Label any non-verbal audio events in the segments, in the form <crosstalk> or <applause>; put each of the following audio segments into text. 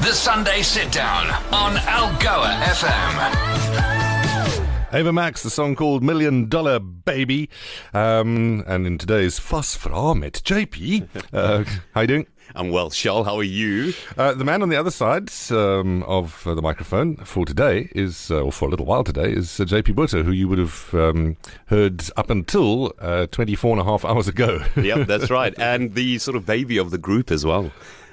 The Sunday Sit Down on Algoa FM. Ava Max, the song called Million Dollar Baby. Um, and in today's Fuss From It, JP. Uh, how you doing? I'm well, Charl. How are you? Uh, the man on the other side um, of uh, the microphone for today is, uh, or for a little while today, is uh, JP Botha, who you would have um, heard up until uh, 24 and a half hours ago. yep, that's <laughs> right. And the sort of baby of the group as well.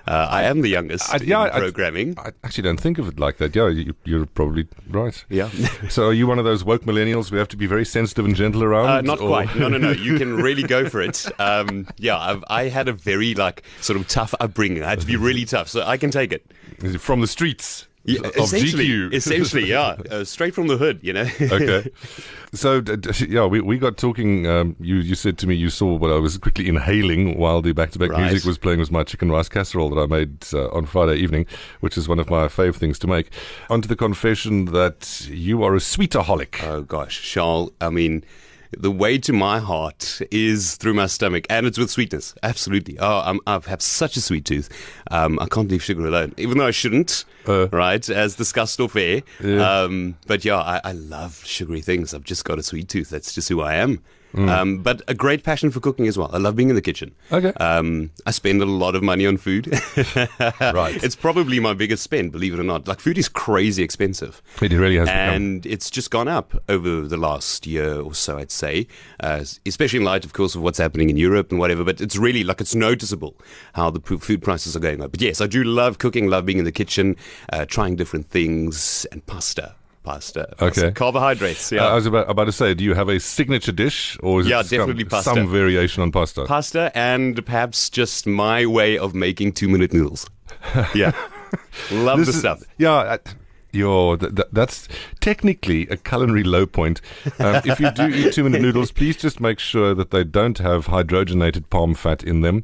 Uh, I am the youngest I, yeah, in programming. I, I, actually don't think of it like that. Yeah, you, are probably right. Yeah. <laughs> so are you one of those woke millennials we have to be very sensitive and gentle around? Uh, not or? quite. No, no, no. You can <laughs> really go for it. Um, yeah, I've, I had a very like sort of tough upbringing. I had to be <laughs> really tough, so I can take it from the streets? Yeah, essentially, GQ. <laughs> essentially, yeah, uh, straight from the hood, you know. <laughs> okay, so yeah, we, we got talking. Um, you you said to me you saw what I was quickly inhaling while the back to back music was playing was my chicken rice casserole that I made uh, on Friday evening, which is one of my fave things to make. Onto the confession that you are a sweetaholic. Oh gosh, Charl, I mean the way to my heart is through my stomach, and it's with sweetness. Absolutely. Oh, I'm, I have such a sweet tooth. Um, I can't leave sugar alone, even though I shouldn't. Uh, right, as discussed off air. Yeah. Um, but yeah, I, I love sugary things. I've just got a sweet tooth. That's just who I am. Mm. Um, but a great passion for cooking as well. I love being in the kitchen. Okay. Um, I spend a lot of money on food. <laughs> right. It's probably my biggest spend, believe it or not. Like food is crazy expensive. It really has. And become. it's just gone up over the last year or so, I'd say. Uh, especially in light, of course, of what's happening in Europe and whatever. But it's really like it's noticeable how the food prices are going up. But yes, I do love cooking, love being in the kitchen, uh, trying different things, and pasta pasta. Okay. Carbohydrates. Yeah. Uh, I was about, about, to say, do you have a signature dish, or is yeah, it definitely some, pasta. some variation on pasta? Pasta, and perhaps just my way of making two-minute noodles. <laughs> Yeah, love the is, stuff. Yeah. I, th- th- that's technically a culinary low point. Um, if you do eat two minute <laughs> noodles, please just make sure that they don't have hydrogenated palm fat in them.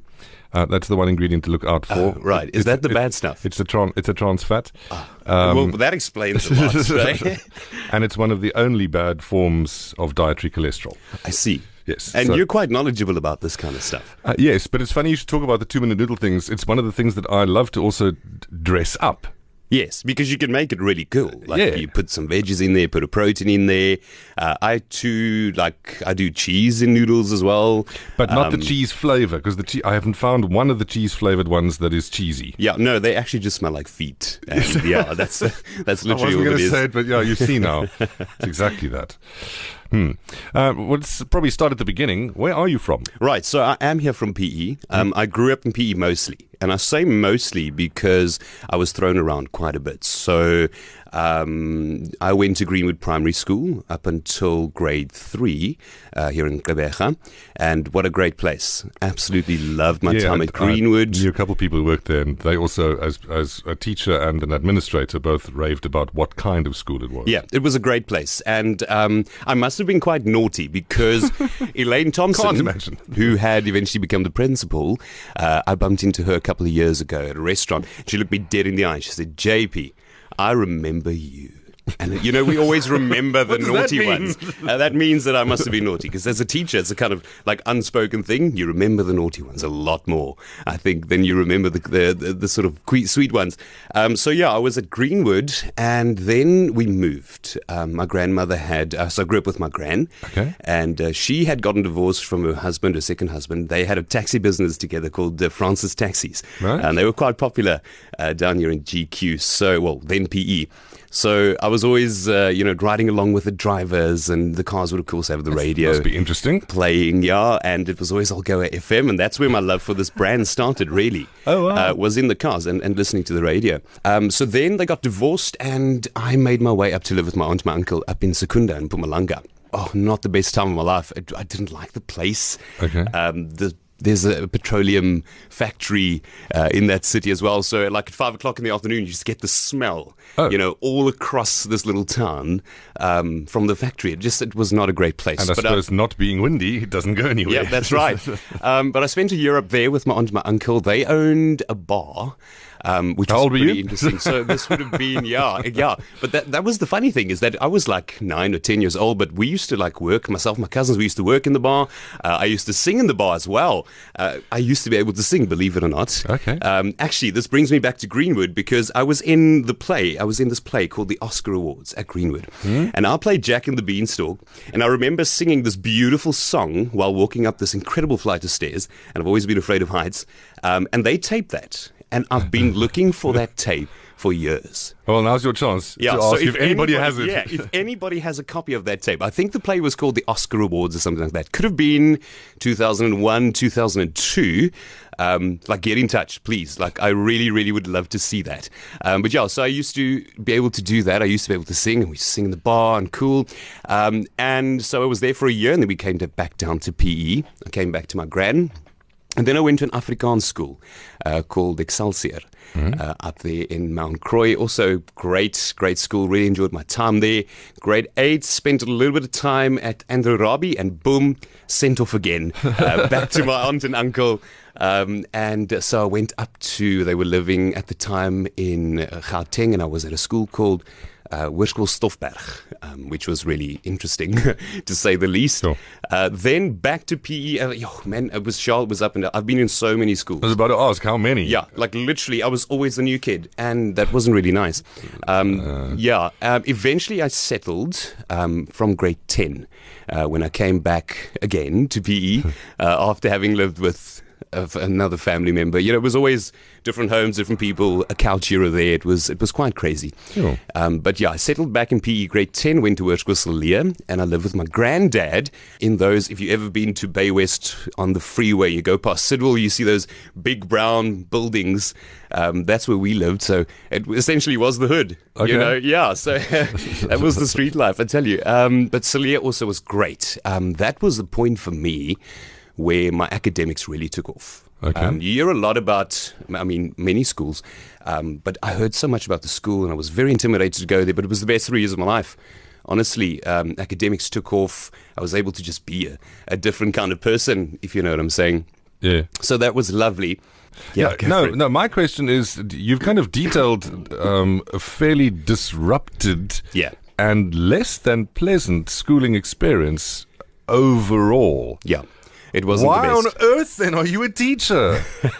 Uh, that's the one ingredient to look out for. Uh, right. Is it's, that the bad stuff? It's a trans. It's a trans fat. Uh, um, well, that explains a lot. <laughs> Right? <laughs> and it's one of the only bad forms of dietary cholesterol. I see. Yes. And so, you're quite knowledgeable about this kind of stuff. Uh, yes, but it's funny you should talk about the two minute noodle things. It's one of the things that I love to also d- dress up. Yes, because you can make it really cool. Like yeah. you put some veggies in there, put a protein in there. Uh, I too like I do cheese in noodles as well, but not um, the cheese flavor because the che- I haven't found one of the cheese flavored ones that is cheesy. Yeah, no, they actually just smell like feet. And <laughs> yeah, that's uh, <laughs> that's literally what I wasn't it is. Say it, but yeah, you see now, <laughs> it's exactly that. Hmm. Uh, well, let's probably start at the beginning. Where are you from? Right. So I am here from PE. Um, mm. I grew up in PE mostly. And I say mostly because I was thrown around quite a bit. So um, I went to Greenwood Primary School up until grade three uh, here in Gqeberha, and what a great place! Absolutely loved my yeah, time at Greenwood. I knew a couple of people who worked there, and they also, as as a teacher and an administrator, both raved about what kind of school it was. Yeah, it was a great place, and um, I must have been quite naughty because <laughs> Elaine Thompson, who had eventually become the principal, uh, I bumped into her a couple of years ago at a restaurant. She looked me dead in the eye. She said, "JP." I remember you. And you know, we always <laughs> remember the naughty ones. Uh, that means that I must have been naughty because as a teacher, it's a kind of like unspoken thing. You remember the naughty ones a lot more, I think, than you remember the the, the, the sort of sweet ones. Um, so yeah, I was at Greenwood, and then we moved. Um, my grandmother had, uh, so I grew up with my gran, okay. and uh, she had gotten divorced from her husband, her second husband. They had a taxi business together called uh, Francis Taxis, right. and they were quite popular uh, down here in GQ. So well, then PE. So I was always, uh, you know, riding along with the drivers, and the cars would, of course, have the radio. Must be interesting. Playing, yeah, and it was always Algoa FM, and that's where my love for this brand started. Really, <laughs> oh wow. uh, was in the cars and, and listening to the radio. Um, so then they got divorced, and I made my way up to live with my aunt, my uncle, up in Secunda in Mpumalanga. Oh, not the best time of my life. I, I didn't like the place. Okay. Um, the there's a petroleum factory uh, in that city as well. So, like at five o'clock in the afternoon, you just get the smell, oh. you know, all across this little town um, from the factory. It just it was not a great place. And I but, uh, suppose uh, not being windy, it doesn't go anywhere. Yeah, that's right. <laughs> um, but I spent a year up there with my aunt and my uncle. They owned a bar um, which How was pretty interesting. So this would have been yeah, yeah. But that that was the funny thing is that I was like nine or ten years old, but we used to like work myself, my cousins. We used to work in the bar. Uh, I used to sing in the bar as well. Uh, I used to be able to sing, believe it or not. Okay. Um, actually, this brings me back to Greenwood because I was in the play. I was in this play called the Oscar Awards at Greenwood. Hmm? And I played Jack and the Beanstalk. And I remember singing this beautiful song while walking up this incredible flight of stairs. And I've always been afraid of heights. Um, and they taped that. And I've been <laughs> looking for that tape for years. Well, now's your chance yeah, to so ask if, if anybody, anybody, has it. Yeah, if <laughs> anybody has a copy of that tape. I think the play was called the Oscar Awards or something like that. Could have been 2001, 2002. Um, like, get in touch, please. Like, I really, really would love to see that. Um, but yeah, so I used to be able to do that. I used to be able to sing, and we sing in the bar and cool. Um, and so I was there for a year, and then we came to, back down to PE. I came back to my gran. And then I went to an Afrikaans school uh, called Excelsior mm-hmm. uh, up there in Mount Croix. Also, great, great school. Really enjoyed my time there. Grade eight, spent a little bit of time at Andrew Rabie, and boom, sent off again. <laughs> Uh, back to my aunt and uncle. Um, and so I went up to, they were living at the time in Gauteng, and I was at a school called uh, Stofberg, um, which was really interesting <laughs> to say the least. Sure. Uh, then back to PE. Uh, oh, man, it was Charlotte was up and down. I've been in so many schools. I was about to ask how many. Yeah, like literally, I was always the new kid, and that wasn't really nice. Um, uh. Yeah, um, eventually I settled um, from grade ten uh, when I came back again to PE <laughs> uh, after having lived with of another family member. You know, it was always different homes, different people, a couch here or there. It was it was quite crazy. Sure. Um, but yeah, I settled back in PE grade 10, went to Leah, and I lived with my granddad in those. If you ever been to Bay West on the freeway, you go past Sidwell, you see those big brown buildings. Um, that's where we lived. So it essentially was the hood. Okay. You know, yeah. So <laughs> <laughs> that was the street life, I tell you. Um, but Salea also was great. Um, that was the point for me where my academics really took off. Okay. Um, you hear a lot about, I mean, many schools, um, but I heard so much about the school and I was very intimidated to go there, but it was the best three years of my life. Honestly, um, academics took off. I was able to just be a, a, different kind of person, if you know what I'm saying. Yeah. So that was lovely. Yeah, no, no. My question is, you've kind of detailed um, a fairly disrupted, yeah. and less than pleasant schooling experience overall. Yeah. It wasn't. Why on earth then are you a teacher? <laughs>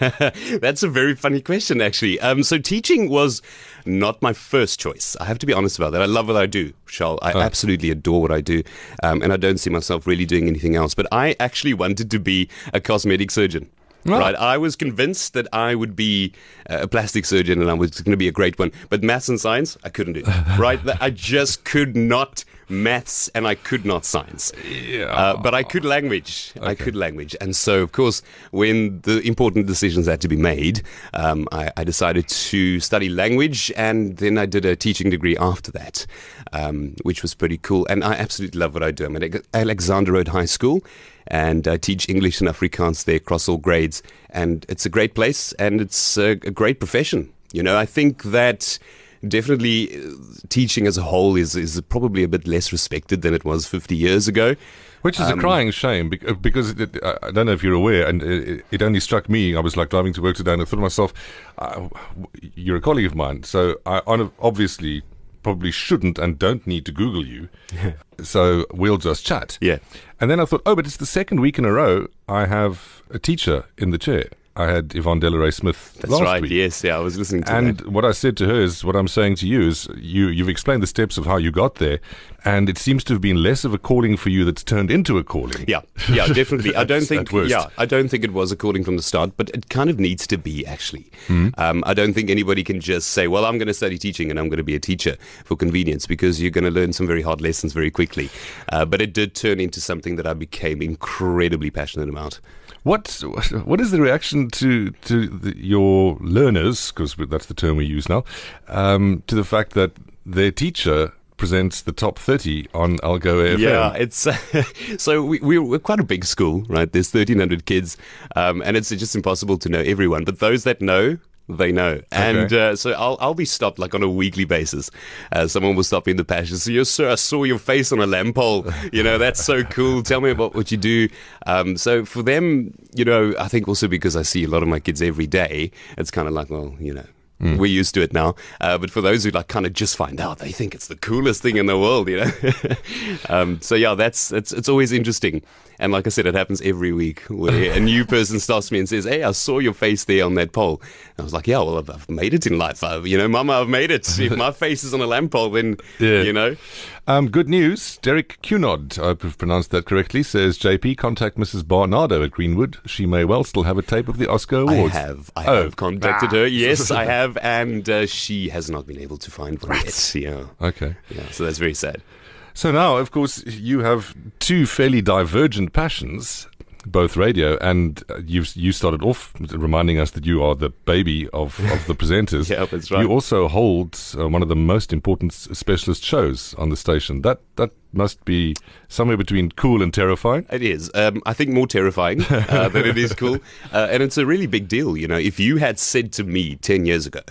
That's a very funny question, actually. Um, so teaching was not my first choice. I have to be honest about that. I love what I do, Charl. I oh. absolutely adore what I do, um, and I don't see myself really doing anything else. But I actually wanted to be a cosmetic surgeon. Oh. Right. I was convinced that I would be a plastic surgeon and I was going to be a great one. But maths and science, I couldn't do. <laughs> right. I just could not maths and I could not science. Yeah. Uh, but I could language. Okay. I could language. And so, of course, when the important decisions had to be made, um, I, I, decided to study language and then I did a teaching degree after that, um, which was pretty cool. And I absolutely love what I do. I'm at Alexander Road High School and I teach English and Afrikaans there across all grades. And it's a great place and it's a, a great profession. You know, I think that definitely uh, teaching as a whole is, is probably a bit less respected than it was 50 years ago. Which is um, a crying shame uh, because it, I don't know if you're aware, and it, it, only struck me. I was like driving to work today, and I thought to myself, uh, "You're a colleague of mine, so I obviously probably shouldn't and don't need to Google you. <laughs> so we'll just chat." Yeah. And then I thought, "Oh, but it's the second week in a row I have a teacher in the chair." I had Yvonne Delaray Smith. That's right. Week. Yes, yeah, I was listening to and that. what I said to her is what I'm saying to you is you you've explained the steps of how you got there, and it seems to have been less of a calling for you that's turned into a calling. Yeah, yeah, <laughs> definitely. I don't think. Yeah, I don't think it was a calling from the start, but it kind of needs to be actually. Mm-hmm. Um, I don't think anybody can just say, "Well, I'm going to study teaching and I'm going to be a teacher for convenience," because you're going to learn some very hard lessons very quickly. Uh, but it did turn into something that I became incredibly passionate about. What what is the reaction to to the, your learners? Because that's the term we use now. Um, to the fact that their teacher presents the top 30 on Algoa FM. Yeah, it's <laughs> so we, we're quite a big school, right? There's 1,300 kids, um, and it's just impossible to know everyone. But those that know, they know. And uh, so I'll, I'll be stopped like on a weekly basis. Uh, someone will stop me in the pasture. So, yes, sir, I saw your face on a lamp pole. You know, that's so <laughs> cool. Tell me about what you do. Um, so for them, you know, I think also because I see a lot of my kids every day, it's kind of like, well, you know, Mm. We're used to it now. Uh, but for those who like kind of just find out, they think it's the coolest thing in the world, you know. <laughs> um, so yeah, that's it's it's always interesting. And like I said, it happens every week where a <laughs> new person stops me and says, "Hey, I saw your face there on that pole." And I was like, "Yeah, well, I've, I've made it in life. I've, you know, Mama, I've made it. If <laughs> my face is on a lamp pole, then yeah. you know." Um, good news. Derek Cunod, I have pronounced that correctly, says JP, contact Mrs. Barnardo at Greenwood. She may well still have a tape of the Oscar Awards. I have. I oh. have contacted ah. her. Yes, I <laughs> have. And uh, she has not been able to find one yet. Yeah. Okay. Yeah, so that's very sad. So now, of course, you have two fairly divergent passions both radio and uh, you you started off reminding us that you are the baby of, of the presenters. <laughs> yeah, that's right. You also hold uh, one of the most important specialist shows on the station. That that must be somewhere between cool and terrifying. It is. Um, I think more terrifying uh, <laughs> than it is cool. Uh, and it's a really big deal. You know, if you had said to me 10 years ago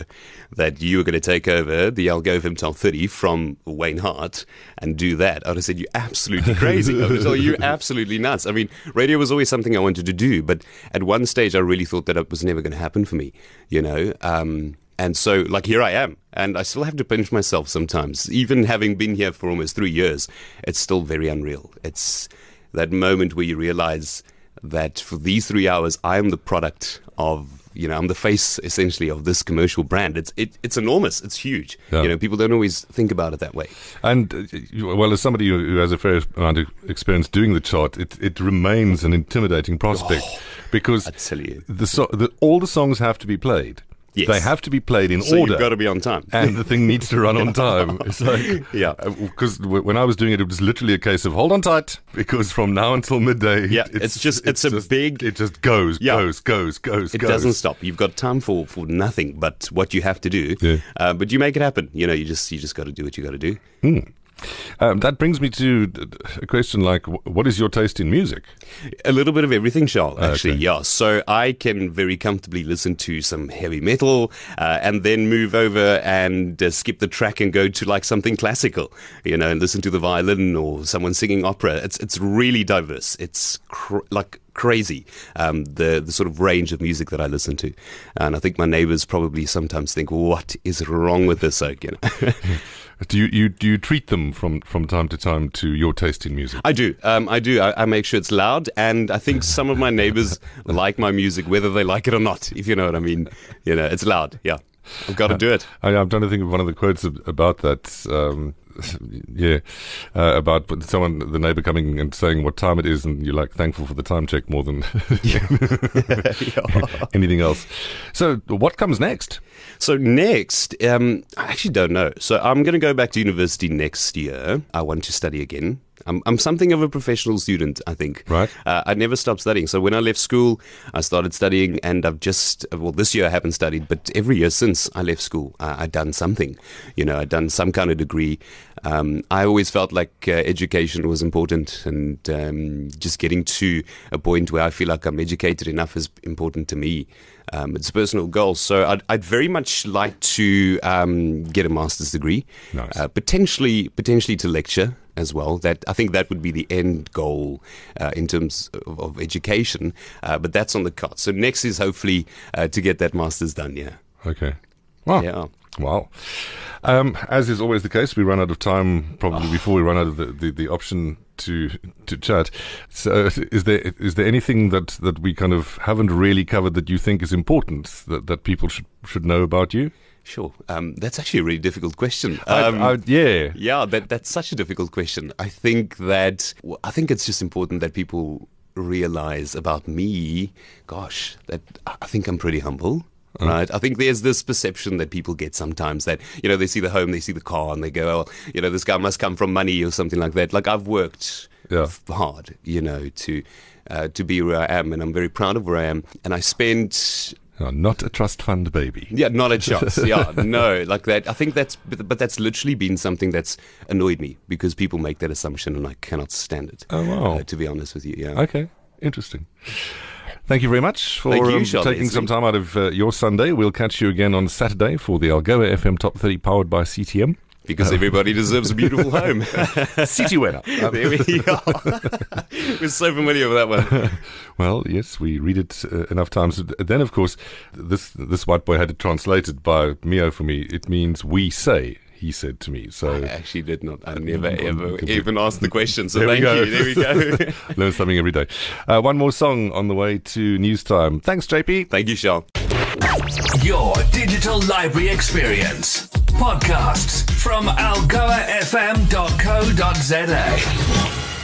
that you were going to take over the Algoa FM Top 30 from Wayne Hart and do that, I would have said, you're absolutely crazy. I would have told you, you're <laughs> absolutely nuts. I mean, radio was always something I wanted to do, but at one stage I really thought that it was never going to happen for me, you know. Um, and so, like, here I am. And I still have to pinch myself sometimes. Even having been here for almost three years, it's still very unreal. It's that moment where you realize that for these three hours, I am the product of you know, I'm the face essentially of this commercial brand. It's it, it's enormous. It's huge. Yeah. You know, people don't always think about it that way. And uh, well, as somebody who has a fair amount of experience doing the chart, it it remains an intimidating prospect oh, because the, so, the all the songs have to be played. Yes. They have to be played in so order. You've got to be on time, <laughs> and the thing needs to run on <laughs> time. It's like yeah, because uh, when I was doing it, it was literally a case of hold on tight because from now until midday, yeah, it's, it's just it's, it's, a just, big. It just goes, yeah. goes, goes, goes. It goes. doesn't stop. You've got time for for nothing but what you have to do. Yeah. Uh, but you make it happen. You know, you just you just got to do what you got to do. Hmm. Um, that brings me to a question like, what is your taste in music? A little bit of everything, Charl, actually, okay. yeah. So I can very comfortably listen to some heavy metal uh, and then move over and uh, skip the track and go to like something classical, you know, and listen to the violin or someone singing opera. It's, it's really diverse. It's cr- like crazy um, the the sort of range of music that I listen to, and I think my neighbours probably sometimes think, "What is wrong with this oak?" You know. <laughs> Do you, you do you treat them from, from time to time to your taste in music? I do. Um, I do. I, I, make sure it's loud, and I think some of my <laughs> neighbors like my music, whether they like it or not. If you know what I mean. You know, it's loud. Yeah, I've got to do it. I, am trying to think of one of the quotes about that. Um, <laughs> yeah, uh, about someone, the neighbor coming and saying what time it is, and you're like thankful for the time check more than <laughs> <laughs> anything else. So, what comes next? So next, um, I actually don't know. So I'm going to go back to university next year. I want to study again. I'm, I'm something of a professional student, I think. Right. Uh, I never stopped studying. So when I left school, I started studying, and I've just, well, this year I haven't studied, but every year since I left school, uh, I've done something. You know, I've done some kind of degree. Um, I always felt like uh, education was important, and um, just getting to a point where I feel like I'm educated enough is important to me. Um, it's a personal goal. So I'd, I'd very much like to um, get a master's degree, nice. uh, potentially potentially to lecture as well. That I think that would be the end goal uh, in terms of, of education. Uh, but that's on the card. So next is hopefully uh, to get that master's done. Yeah. Okay. Wow. Yeah. Wow. Um, as is always the case, we run out of time probably oh. before we run out of the, the, the, option to to chat. So, is there is there anything that, that we kind of haven't really covered that you think is important that, that people should should know about you? Sure. Um, that's actually a really difficult question. Um, I, I, yeah, yeah. That that's such a difficult question. I think that I think it's just important that people realize about me. Gosh, that I think I'm pretty humble. Mm. Right. I think there's this perception that people get sometimes that, you know, they see the home, they see the car, and they go, oh, you know, this guy must come from money or something like that. Like, I've worked yeah. hard, you know, to. Uh, to be where I am, and I'm very proud of where I am. And I spent not a trust fund baby. Yeah, not a chance. <laughs> Yeah, no, like that. I think that's, but, but, that's literally been something that's annoyed me because people make that assumption and I cannot stand it. Oh, wow. Uh, to be honest with you, yeah. Okay, interesting. Thank you very much for you, um, taking some time out of uh, your Sunday. We'll catch you again on Saturday for the Algoa FM Top 30 powered by CTM. because everybody deserves a beautiful <laughs> home. <laughs> City winner. <laughs> there we go. We're so familiar with that one. well, yes, we read it uh, enough times. Then, of course, this this white boy had it translated by Mio for me. It means we say he said to me. So I actually did not. I never ever even asked the question. So thank you. There we go. <laughs> Learn something every day. Uh, one more song on the way to news time. Thanks, JP. Thank you, Sean. Your digital library experience. Podcasts from algoafm.co.za.